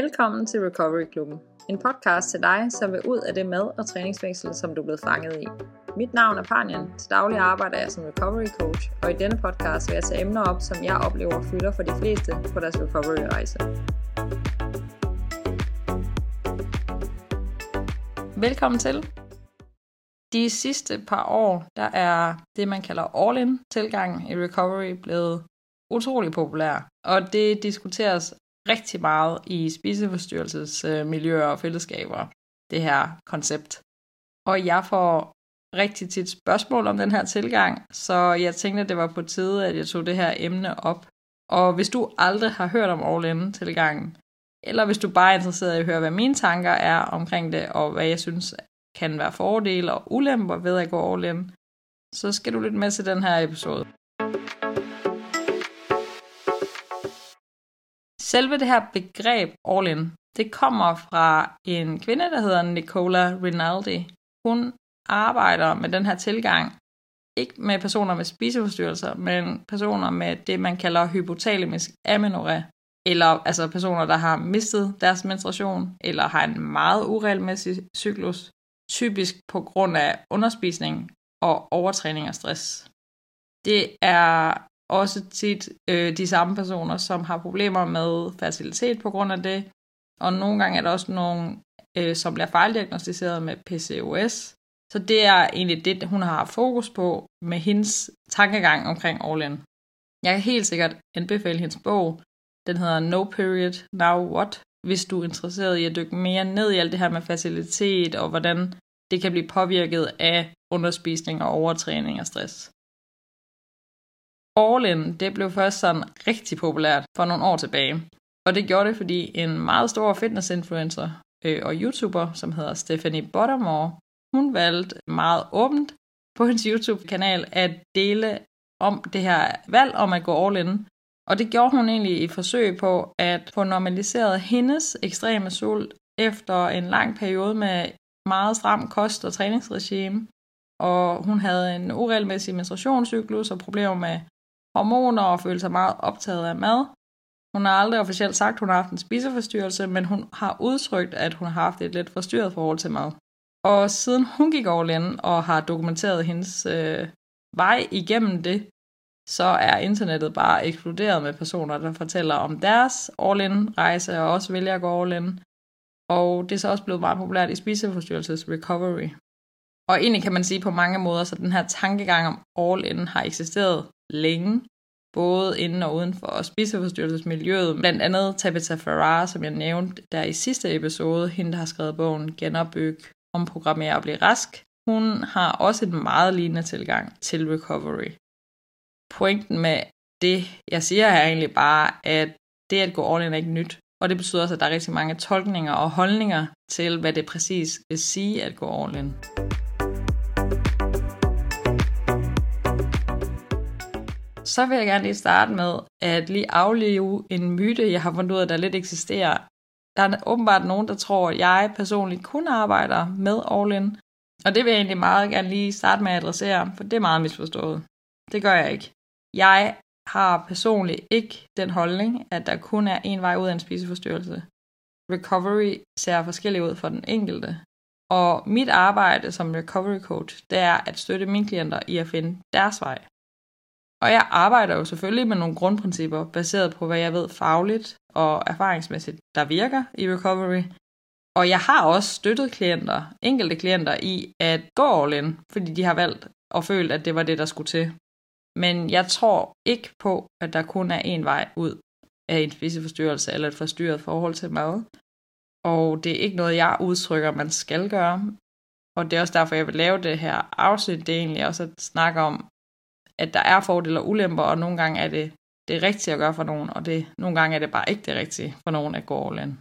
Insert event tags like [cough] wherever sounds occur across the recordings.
Velkommen til Recovery Klubben. En podcast til dig, som vil ud af det mad- og træningsfængsel, som du er blevet fanget i. Mit navn er Panjan. Til daglig arbejder jeg som recovery coach, og i denne podcast vil jeg tage emner op, som jeg oplever fylder for de fleste på deres recovery-rejse. Velkommen til. De sidste par år, der er det, man kalder all-in tilgang i recovery blevet utrolig populær, og det diskuteres rigtig meget i spiseforstyrrelsesmiljøer øh, og fællesskaber, det her koncept. Og jeg får rigtig tit spørgsmål om den her tilgang, så jeg tænkte, at det var på tide, at jeg tog det her emne op. Og hvis du aldrig har hørt om all-in-tilgangen, eller hvis du bare er interesseret i at høre, hvad mine tanker er omkring det, og hvad jeg synes kan være fordele og ulemper ved at gå all-in, så skal du lytte med til den her episode. Selve det her begreb all-in, det kommer fra en kvinde, der hedder Nicola Rinaldi. Hun arbejder med den her tilgang, ikke med personer med spiseforstyrrelser, men personer med det, man kalder hypotalamisk amenorrhea, eller altså personer, der har mistet deres menstruation, eller har en meget uregelmæssig cyklus, typisk på grund af underspisning og overtræning og stress. Det er også tit øh, de samme personer, som har problemer med fertilitet på grund af det, og nogle gange er der også nogle, øh, som bliver fejldiagnostiseret med PCOS. Så det er egentlig det, hun har fokus på med hendes tankegang omkring all-in. Jeg kan helt sikkert anbefale hendes bog. Den hedder No Period, Now What, hvis du er interesseret i at dykke mere ned i alt det her med facilitet og hvordan det kan blive påvirket af underspisning og overtræning og stress. All-in, det blev først sådan rigtig populært for nogle år tilbage. Og det gjorde det, fordi en meget stor fitnessinfluencer øh, og YouTuber, som hedder Stephanie Buttermore, hun valgte meget åbent på hendes YouTube-kanal at dele om det her valg om at gå all in. Og det gjorde hun egentlig i forsøg på at få normaliseret hendes ekstreme sult efter en lang periode med meget stram kost- og træningsregime. Og hun havde en uregelmæssig menstruationscyklus og problemer med hormoner og føler sig meget optaget af mad. Hun har aldrig officielt sagt, at hun har haft en spiseforstyrrelse, men hun har udtrykt, at hun har haft et lidt forstyrret forhold til mad. Og siden hun gik all in og har dokumenteret hendes øh, vej igennem det, så er internettet bare eksploderet med personer, der fortæller om deres all-in rejse og også vælger at gå all in. Og det er så også blevet meget populært i spiseforstyrrelses recovery. Og egentlig kan man sige på mange måder, så den her tankegang om all-in har eksisteret længe, både inden og uden for spiseforstyrrelsesmiljøet. Blandt andet Tabitha Farrar, som jeg nævnte der i sidste episode, hende der har skrevet bogen Genopbyg, omprogrammere og blive rask. Hun har også en meget lignende tilgang til recovery. Pointen med det, jeg siger er egentlig bare, at det at gå all in er ikke nyt. Og det betyder også, at der er rigtig mange tolkninger og holdninger til, hvad det præcis vil sige at gå all in. Så vil jeg gerne lige starte med at lige aflive en myte, jeg har fundet ud af, der lidt eksisterer. Der er åbenbart nogen, der tror, at jeg personligt kun arbejder med all-in. Og det vil jeg egentlig meget gerne lige starte med at adressere, for det er meget misforstået. Det gør jeg ikke. Jeg har personligt ikke den holdning, at der kun er en vej ud af en spiseforstyrrelse. Recovery ser forskellig ud for den enkelte. Og mit arbejde som recovery coach, det er at støtte mine klienter i at finde deres vej. Og jeg arbejder jo selvfølgelig med nogle grundprincipper, baseret på hvad jeg ved fagligt og erfaringsmæssigt, der virker i recovery. Og jeg har også støttet klienter, enkelte klienter, i at gå all in, fordi de har valgt og følt, at det var det, der skulle til. Men jeg tror ikke på, at der kun er en vej ud af en spiseforstyrrelse eller et forstyrret forhold til mad. Og det er ikke noget, jeg udtrykker, man skal gøre. Og det er også derfor, jeg vil lave det her afsnit. Det er egentlig også at snakke om, at der er fordele og ulemper, og nogle gange er det det rigtige at gøre for nogen, og det, nogle gange er det bare ikke det rigtige for nogen at gå all in.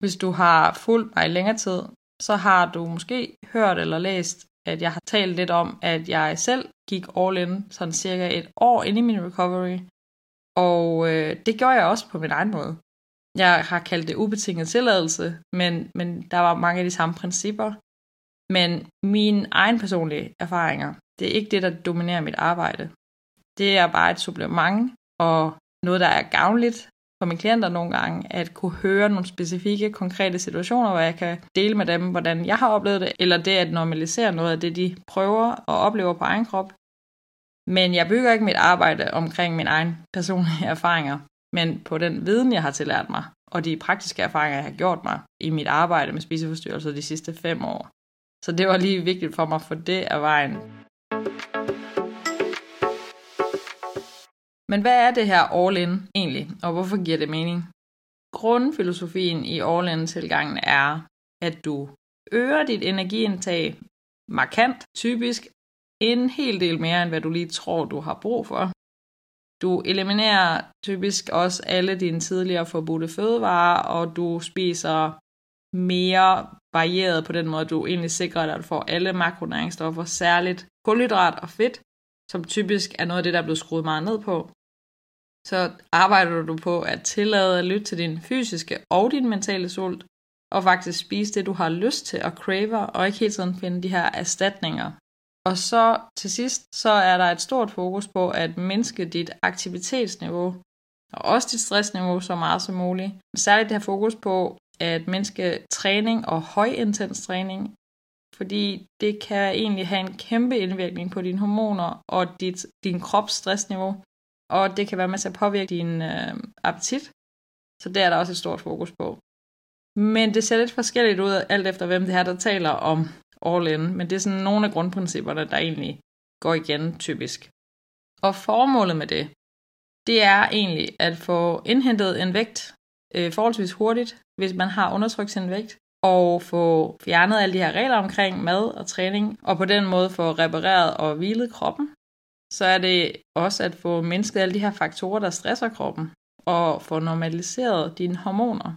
Hvis du har fulgt mig i længere tid, så har du måske hørt eller læst, at jeg har talt lidt om, at jeg selv gik all in sådan cirka et år ind i min recovery, og øh, det gjorde jeg også på min egen måde. Jeg har kaldt det ubetinget tilladelse, men, men der var mange af de samme principper. Men mine egen personlige erfaringer, det er ikke det, der dominerer mit arbejde. Det er bare et supplement og noget, der er gavnligt for mine klienter nogle gange, at kunne høre nogle specifikke, konkrete situationer, hvor jeg kan dele med dem, hvordan jeg har oplevet det, eller det at normalisere noget af det, de prøver og oplever på egen krop. Men jeg bygger ikke mit arbejde omkring mine egne personlige [laughs] erfaringer, men på den viden, jeg har tillært mig, og de praktiske erfaringer, jeg har gjort mig i mit arbejde med spiseforstyrrelser de sidste fem år. Så det var lige vigtigt for mig for det er vejen. Men hvad er det her all-in egentlig, og hvorfor giver det mening? Grundfilosofien i all-in-tilgangen er, at du øger dit energiindtag markant, typisk en hel del mere, end hvad du lige tror, du har brug for. Du eliminerer typisk også alle dine tidligere forbudte fødevarer, og du spiser mere varieret på den måde, du egentlig sikrer, at du får alle makronæringsstoffer, særligt kulhydrat og fedt, som typisk er noget af det, der er blevet skruet meget ned på. Så arbejder du på at tillade at lytte til din fysiske og din mentale sult, og faktisk spise det, du har lyst til og craver, og ikke hele tiden finde de her erstatninger og så til sidst, så er der et stort fokus på at mindske dit aktivitetsniveau, og også dit stressniveau så meget som muligt. Særligt det her fokus på at mindske træning og højintens træning, fordi det kan egentlig have en kæmpe indvirkning på dine hormoner og dit, din krops stressniveau, og det kan være med til at påvirke din øh, appetit. Så det er der også et stort fokus på. Men det ser lidt forskelligt ud, alt efter hvem det her, der taler om all in, men det er sådan nogle af grundprincipperne, der egentlig går igen typisk. Og formålet med det, det er egentlig at få indhentet en vægt øh, forholdsvis hurtigt, hvis man har undertrykt sin vægt, og få fjernet alle de her regler omkring mad og træning, og på den måde få repareret og hvilet kroppen. Så er det også at få mindsket alle de her faktorer, der stresser kroppen, og få normaliseret dine hormoner,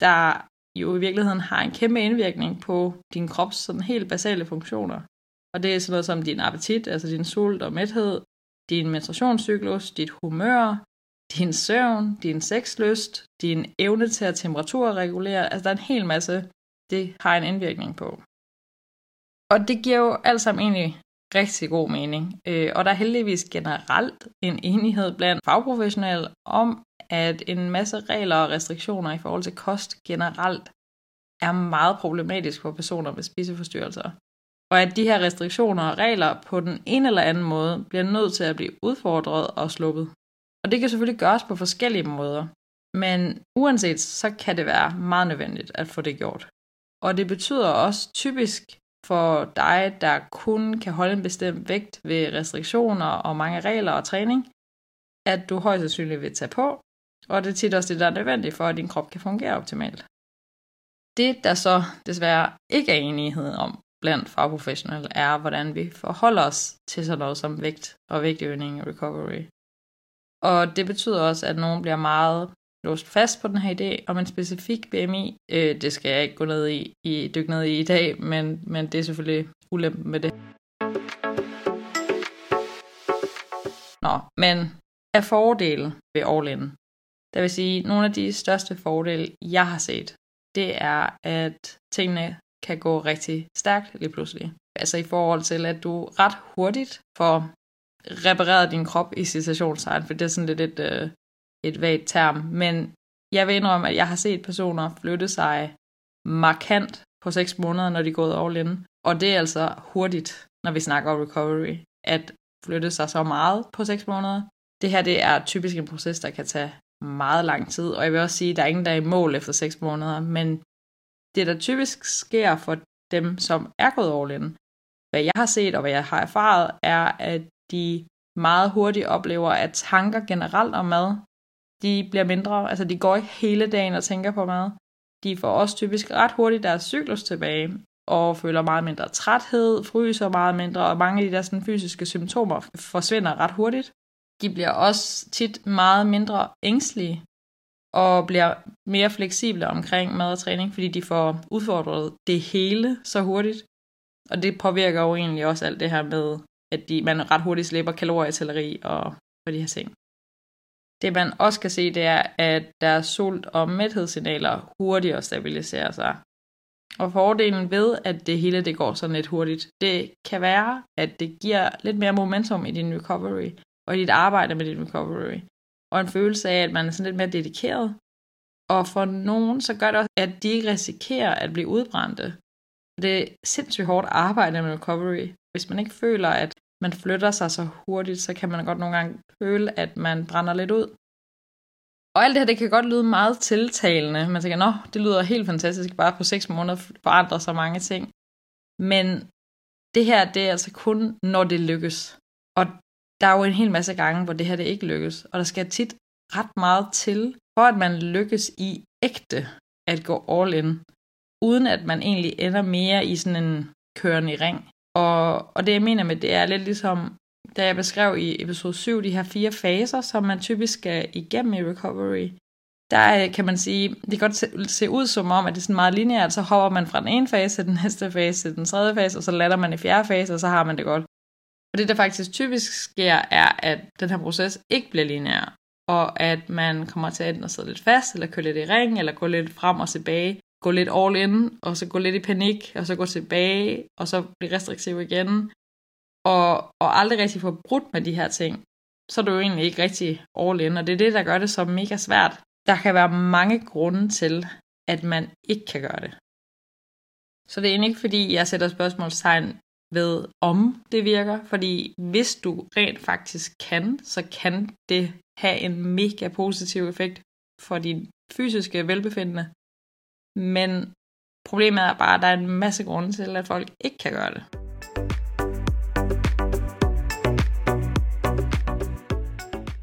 der jo i virkeligheden har en kæmpe indvirkning på din krops sådan helt basale funktioner. Og det er sådan noget som din appetit, altså din sult og mæthed, din menstruationscyklus, dit humør, din søvn, din sexlyst, din evne til at temperaturregulere. Altså der er en hel masse, det har en indvirkning på. Og det giver jo alt sammen egentlig rigtig god mening. Øh, og der er heldigvis generelt en enighed blandt fagprofessionelle om, at en masse regler og restriktioner i forhold til kost generelt er meget problematisk for personer med spiseforstyrrelser. Og at de her restriktioner og regler på den ene eller anden måde bliver nødt til at blive udfordret og sluppet. Og det kan selvfølgelig gøres på forskellige måder. Men uanset, så kan det være meget nødvendigt at få det gjort. Og det betyder også typisk for dig, der kun kan holde en bestemt vægt ved restriktioner og mange regler og træning, at du højst sandsynligt vil tage på, og det er tit også det, der er nødvendigt for, at din krop kan fungere optimalt. Det, der så desværre ikke er enighed om blandt fagprofessionelle, er, hvordan vi forholder os til sådan noget som vægt og vægtøgning og recovery. Og det betyder også, at nogen bliver meget låst fast på den her idé om en specifik BMI. Øh, det skal jeg ikke gå ned i, i dykke ned i i dag, men, men det er selvfølgelig ulempen med det. Nå, men af fordele ved All In, der vil sige, nogle af de største fordele, jeg har set, det er, at tingene kan gå rigtig stærkt lige pludselig. Altså i forhold til, at du ret hurtigt får repareret din krop i situationstegn, for det er sådan lidt et, øh, et vagt term. Men jeg vil indrømme, at jeg har set personer flytte sig markant på 6 måneder, når de er gået all in. Og det er altså hurtigt, når vi snakker om recovery, at flytte sig så meget på 6 måneder. Det her det er typisk en proces, der kan tage meget lang tid, og jeg vil også sige, at der er ingen, der er i mål efter 6 måneder, men det, der typisk sker for dem, som er gået all in, hvad jeg har set og hvad jeg har erfaret, er, at de meget hurtigt oplever, at tanker generelt om mad, de bliver mindre, altså de går ikke hele dagen og tænker på mad. De får også typisk ret hurtigt deres cyklus tilbage, og føler meget mindre træthed, fryser meget mindre, og mange af de der sådan, fysiske symptomer forsvinder ret hurtigt. De bliver også tit meget mindre ængstlige og bliver mere fleksible omkring mad og træning, fordi de får udfordret det hele så hurtigt. Og det påvirker jo egentlig også alt det her med, at de, man ret hurtigt slipper kalorietælleri og, og de her ting. Det man også kan se, det er, at deres sult- og mæthedssignaler hurtigere stabiliserer sig. Og fordelen ved, at det hele det går sådan lidt hurtigt, det kan være, at det giver lidt mere momentum i din recovery, og i dit arbejde med din recovery. og en følelse af, at man er sådan lidt mere dedikeret. Og for nogen, så gør det også, at de ikke risikerer at blive udbrændte. Det er sindssygt hårdt arbejde med recovery. Hvis man ikke føler, at man flytter sig så hurtigt, så kan man godt nogle gange føle, at man brænder lidt ud. Og alt det her, det kan godt lyde meget tiltalende. Man tænker, nå, det lyder helt fantastisk, bare på 6 måneder forandrer så mange ting. Men det her, det er altså kun, når det lykkes. Og der er jo en hel masse gange, hvor det her det ikke lykkes. Og der skal tit ret meget til, for at man lykkes i ægte at gå all in, uden at man egentlig ender mere i sådan en kørende i ring. Og, og det jeg mener med det er lidt ligesom, da jeg beskrev i episode 7, de her fire faser, som man typisk skal igennem i recovery, der øh, kan man sige, det kan godt se, se ud som om, at det er sådan meget lineært, så hopper man fra den ene fase til den [laughs] næste fase til den tredje fase, og så lander man i fjerde fase, og så har man det godt. Og det, der faktisk typisk sker, er, at den her proces ikke bliver lineær, og at man kommer til at enten at sidde lidt fast, eller køre lidt i ring, eller gå lidt frem og tilbage, gå lidt all in, og så gå lidt i panik, og så gå tilbage, og så blive restriktiv igen, og, og aldrig rigtig få brudt med de her ting, så er du jo egentlig ikke rigtig all in, og det er det, der gør det så mega svært. Der kan være mange grunde til, at man ikke kan gøre det. Så det er egentlig ikke fordi, jeg sætter spørgsmålstegn ved, om det virker, fordi hvis du rent faktisk kan, så kan det have en mega positiv effekt for din fysiske velbefindende. Men problemet er bare, at der er en masse grunde til, at folk ikke kan gøre det.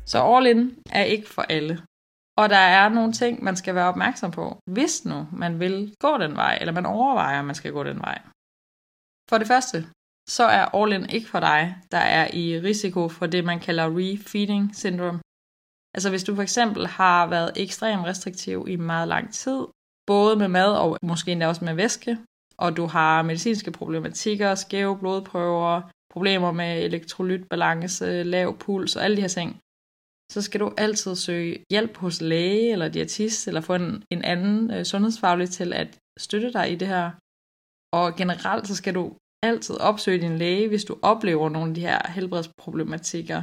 Så all in er ikke for alle. Og der er nogle ting, man skal være opmærksom på, hvis nu man vil gå den vej, eller man overvejer, at man skal gå den vej. For det første, så er all in ikke for dig, der er i risiko for det, man kalder refeeding syndrome. Altså hvis du for eksempel har været ekstremt restriktiv i meget lang tid, både med mad og måske endda også med væske, og du har medicinske problematikker, skæve blodprøver, problemer med elektrolytbalance, lav puls og alle de her ting, så skal du altid søge hjælp hos læge eller diætist, eller få en, en anden øh, sundhedsfaglig til at støtte dig i det her. Og generelt så skal du altid opsøge din læge, hvis du oplever nogle af de her helbredsproblematikker.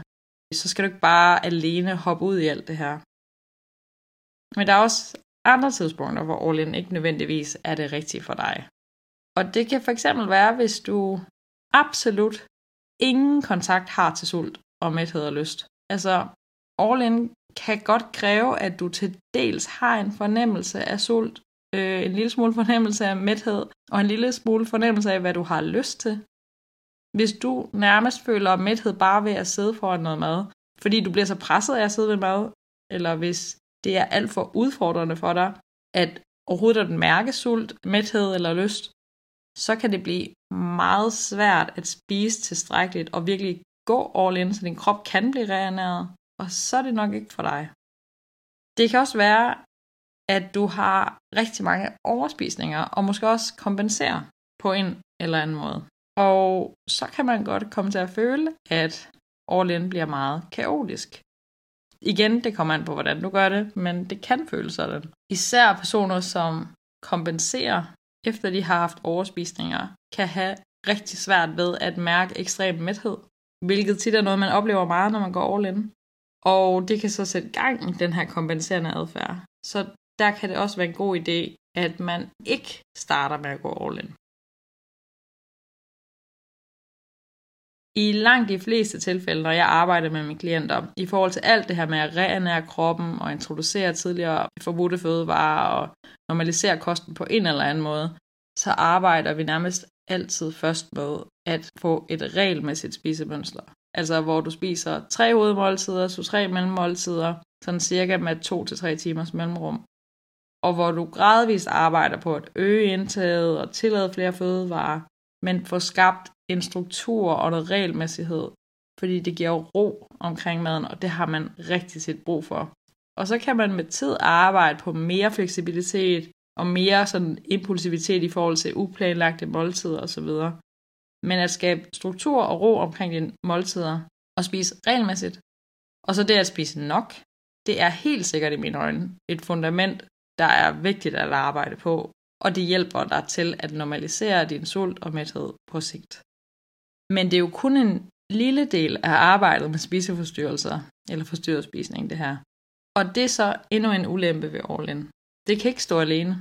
Så skal du ikke bare alene hoppe ud i alt det her. Men der er også andre tidspunkter, hvor all in ikke nødvendigvis er det rigtige for dig. Og det kan for eksempel være, hvis du absolut ingen kontakt har til sult og mæthed og lyst. Altså, all in kan godt kræve, at du til dels har en fornemmelse af sult, øh, en lille smule fornemmelse af mæthed, og en lille smule fornemmelse af, hvad du har lyst til. Hvis du nærmest føler mæthed bare ved at sidde foran noget mad, fordi du bliver så presset af at sidde ved mad, eller hvis det er alt for udfordrende for dig, at overhovedet at mærke sult, mæthed eller lyst, så kan det blive meget svært at spise tilstrækkeligt og virkelig gå all in, så din krop kan blive reaneret, og så er det nok ikke for dig. Det kan også være, at du har rigtig mange overspisninger, og måske også kompenserer på en eller anden måde. Og så kan man godt komme til at føle, at all in bliver meget kaotisk. Igen, det kommer an på, hvordan du gør det, men det kan føles sådan. Især personer, som kompenserer, efter de har haft overspisninger, kan have rigtig svært ved at mærke ekstrem mæthed, hvilket tit er noget, man oplever meget, når man går all in. Og det kan så sætte gang i den her kompenserende adfærd. Så der kan det også være en god idé, at man ikke starter med at gå all in. I langt de fleste tilfælde, når jeg arbejder med mine klienter, i forhold til alt det her med at reanære kroppen og introducere tidligere forbudte fødevarer og normalisere kosten på en eller anden måde, så arbejder vi nærmest altid først med at få et regelmæssigt spisemønster. Altså hvor du spiser tre hovedmåltider, så tre mellemmåltider, sådan cirka med to til tre timers mellemrum. Og hvor du gradvist arbejder på at øge indtaget og tillade flere fødevarer, men få skabt en struktur og noget regelmæssighed, fordi det giver ro omkring maden, og det har man rigtig set brug for. Og så kan man med tid arbejde på mere fleksibilitet og mere sådan impulsivitet i forhold til uplanlagte måltider osv. Men at skabe struktur og ro omkring dine måltider og spise regelmæssigt, og så det at spise nok, det er helt sikkert i mine øjne et fundament, der er vigtigt at arbejde på, og det hjælper dig til at normalisere din sult og mæthed på sigt. Men det er jo kun en lille del af arbejdet med spiseforstyrrelser, eller forstyrret spisning det her. Og det er så endnu en ulempe ved All In. Det kan ikke stå alene,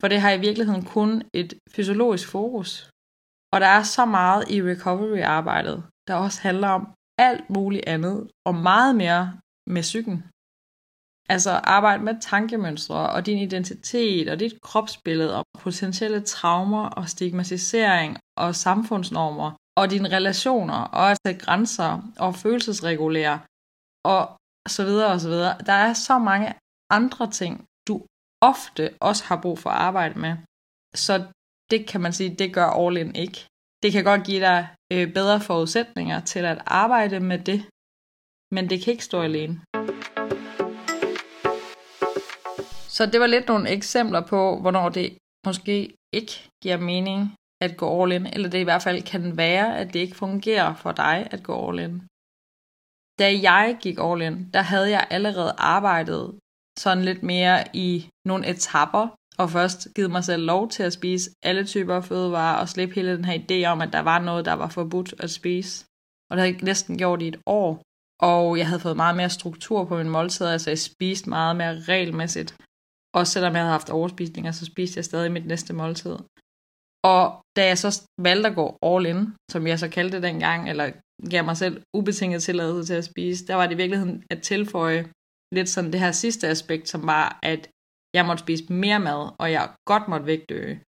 for det har i virkeligheden kun et fysiologisk fokus. Og der er så meget i recovery-arbejdet, der også handler om alt muligt andet, og meget mere med psyken. Altså arbejde med tankemønstre og din identitet og dit kropsbillede og potentielle traumer og stigmatisering og samfundsnormer og dine relationer og at sætte grænser og følelsesregulere og så videre og så videre. Der er så mange andre ting, du ofte også har brug for at arbejde med. Så det kan man sige, det gør All In ikke. Det kan godt give dig øh, bedre forudsætninger til at arbejde med det, men det kan ikke stå alene. Så det var lidt nogle eksempler på, hvornår det måske ikke giver mening at gå all in, eller det i hvert fald kan være, at det ikke fungerer for dig at gå all in. Da jeg gik all in, der havde jeg allerede arbejdet sådan lidt mere i nogle etapper, og først givet mig selv lov til at spise alle typer fødevarer, og slippe hele den her idé om, at der var noget, der var forbudt at spise. Og det havde jeg næsten gjort i et år. Og jeg havde fået meget mere struktur på min måltid, altså jeg spiste meget mere regelmæssigt. Og selvom jeg havde haft overspisninger, så spiste jeg stadig mit næste måltid. Og da jeg så valgte at gå all in, som jeg så kaldte det dengang, eller gav mig selv ubetinget tilladelse til at spise, der var det i virkeligheden at tilføje lidt sådan det her sidste aspekt, som var, at jeg måtte spise mere mad, og jeg godt måtte vægtøge.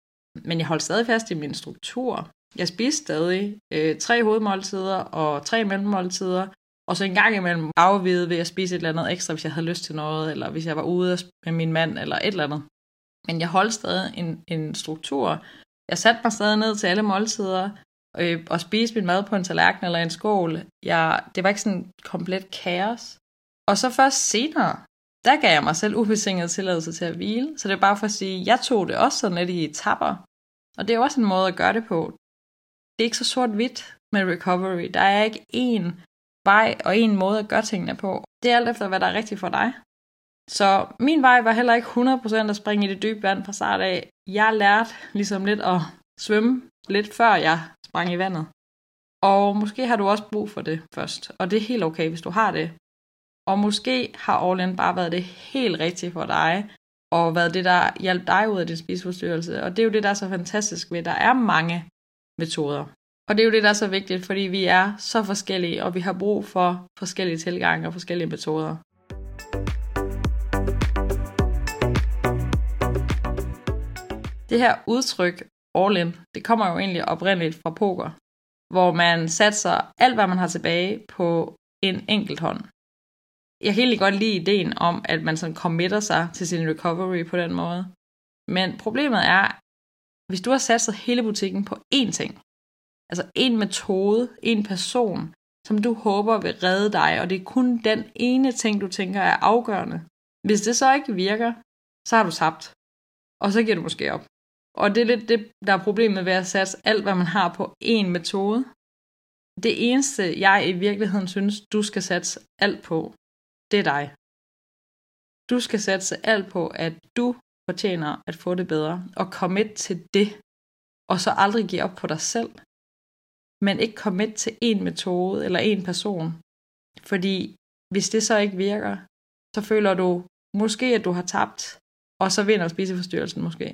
Men jeg holdt stadig fast i min struktur. Jeg spiste stadig øh, tre hovedmåltider og tre mellemmåltider, og så en gang imellem afvide ved at spise et eller andet ekstra, hvis jeg havde lyst til noget, eller hvis jeg var ude med min mand, eller et eller andet. Men jeg holdt stadig en, en struktur. Jeg satte mig stadig ned til alle måltider, øh, og spiste min mad på en tallerken eller en skål. Jeg, det var ikke sådan komplet kaos. Og så først senere, der gav jeg mig selv ubetinget tilladelse til at hvile. Så det er bare for at sige, jeg tog det også sådan lidt i etapper. Og det er også en måde at gøre det på. Det er ikke så sort-hvidt med recovery. Der er ikke én vej og en måde at gøre tingene på. Det er alt efter, hvad der er rigtigt for dig. Så min vej var heller ikke 100% at springe i det dybe vand fra start af. Jeg lærte ligesom lidt at svømme lidt før jeg sprang i vandet. Og måske har du også brug for det først. Og det er helt okay, hvis du har det. Og måske har All In bare været det helt rigtige for dig, og været det, der hjalp dig ud af din spiseforstyrrelse. Og det er jo det, der er så fantastisk ved, at der er mange metoder. Og det er jo det, der er så vigtigt, fordi vi er så forskellige, og vi har brug for forskellige tilgange og forskellige metoder. Det her udtryk, all in, det kommer jo egentlig oprindeligt fra poker, hvor man satser alt, hvad man har tilbage på en enkelt hånd. Jeg kan egentlig godt lide ideen om, at man sådan committer sig til sin recovery på den måde. Men problemet er, hvis du har satset hele butikken på én ting, Altså en metode, en person, som du håber vil redde dig, og det er kun den ene ting, du tænker er afgørende. Hvis det så ikke virker, så har du tabt. Og så giver du måske op. Og det er lidt det, der er problemet ved at satse alt, hvad man har på én metode. Det eneste, jeg i virkeligheden synes, du skal satse alt på, det er dig. Du skal satse alt på, at du fortjener at få det bedre, og komme til det, og så aldrig give op på dig selv men ikke commit til en metode eller en person. Fordi hvis det så ikke virker, så føler du måske, at du har tabt, og så vinder spiseforstyrrelsen måske.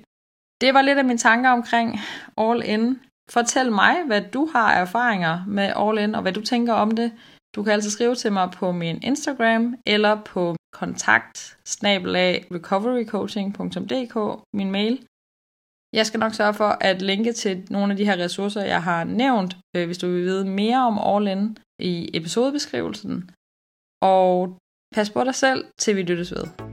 Det var lidt af mine tanker omkring All In. Fortæl mig, hvad du har erfaringer med All In, og hvad du tænker om det. Du kan altså skrive til mig på min Instagram, eller på kontakt recoverycoaching.dk, min mail. Jeg skal nok sørge for at linke til nogle af de her ressourcer, jeg har nævnt, øh, hvis du vil vide mere om All In i episodebeskrivelsen. Og pas på dig selv, til vi lyttes ved.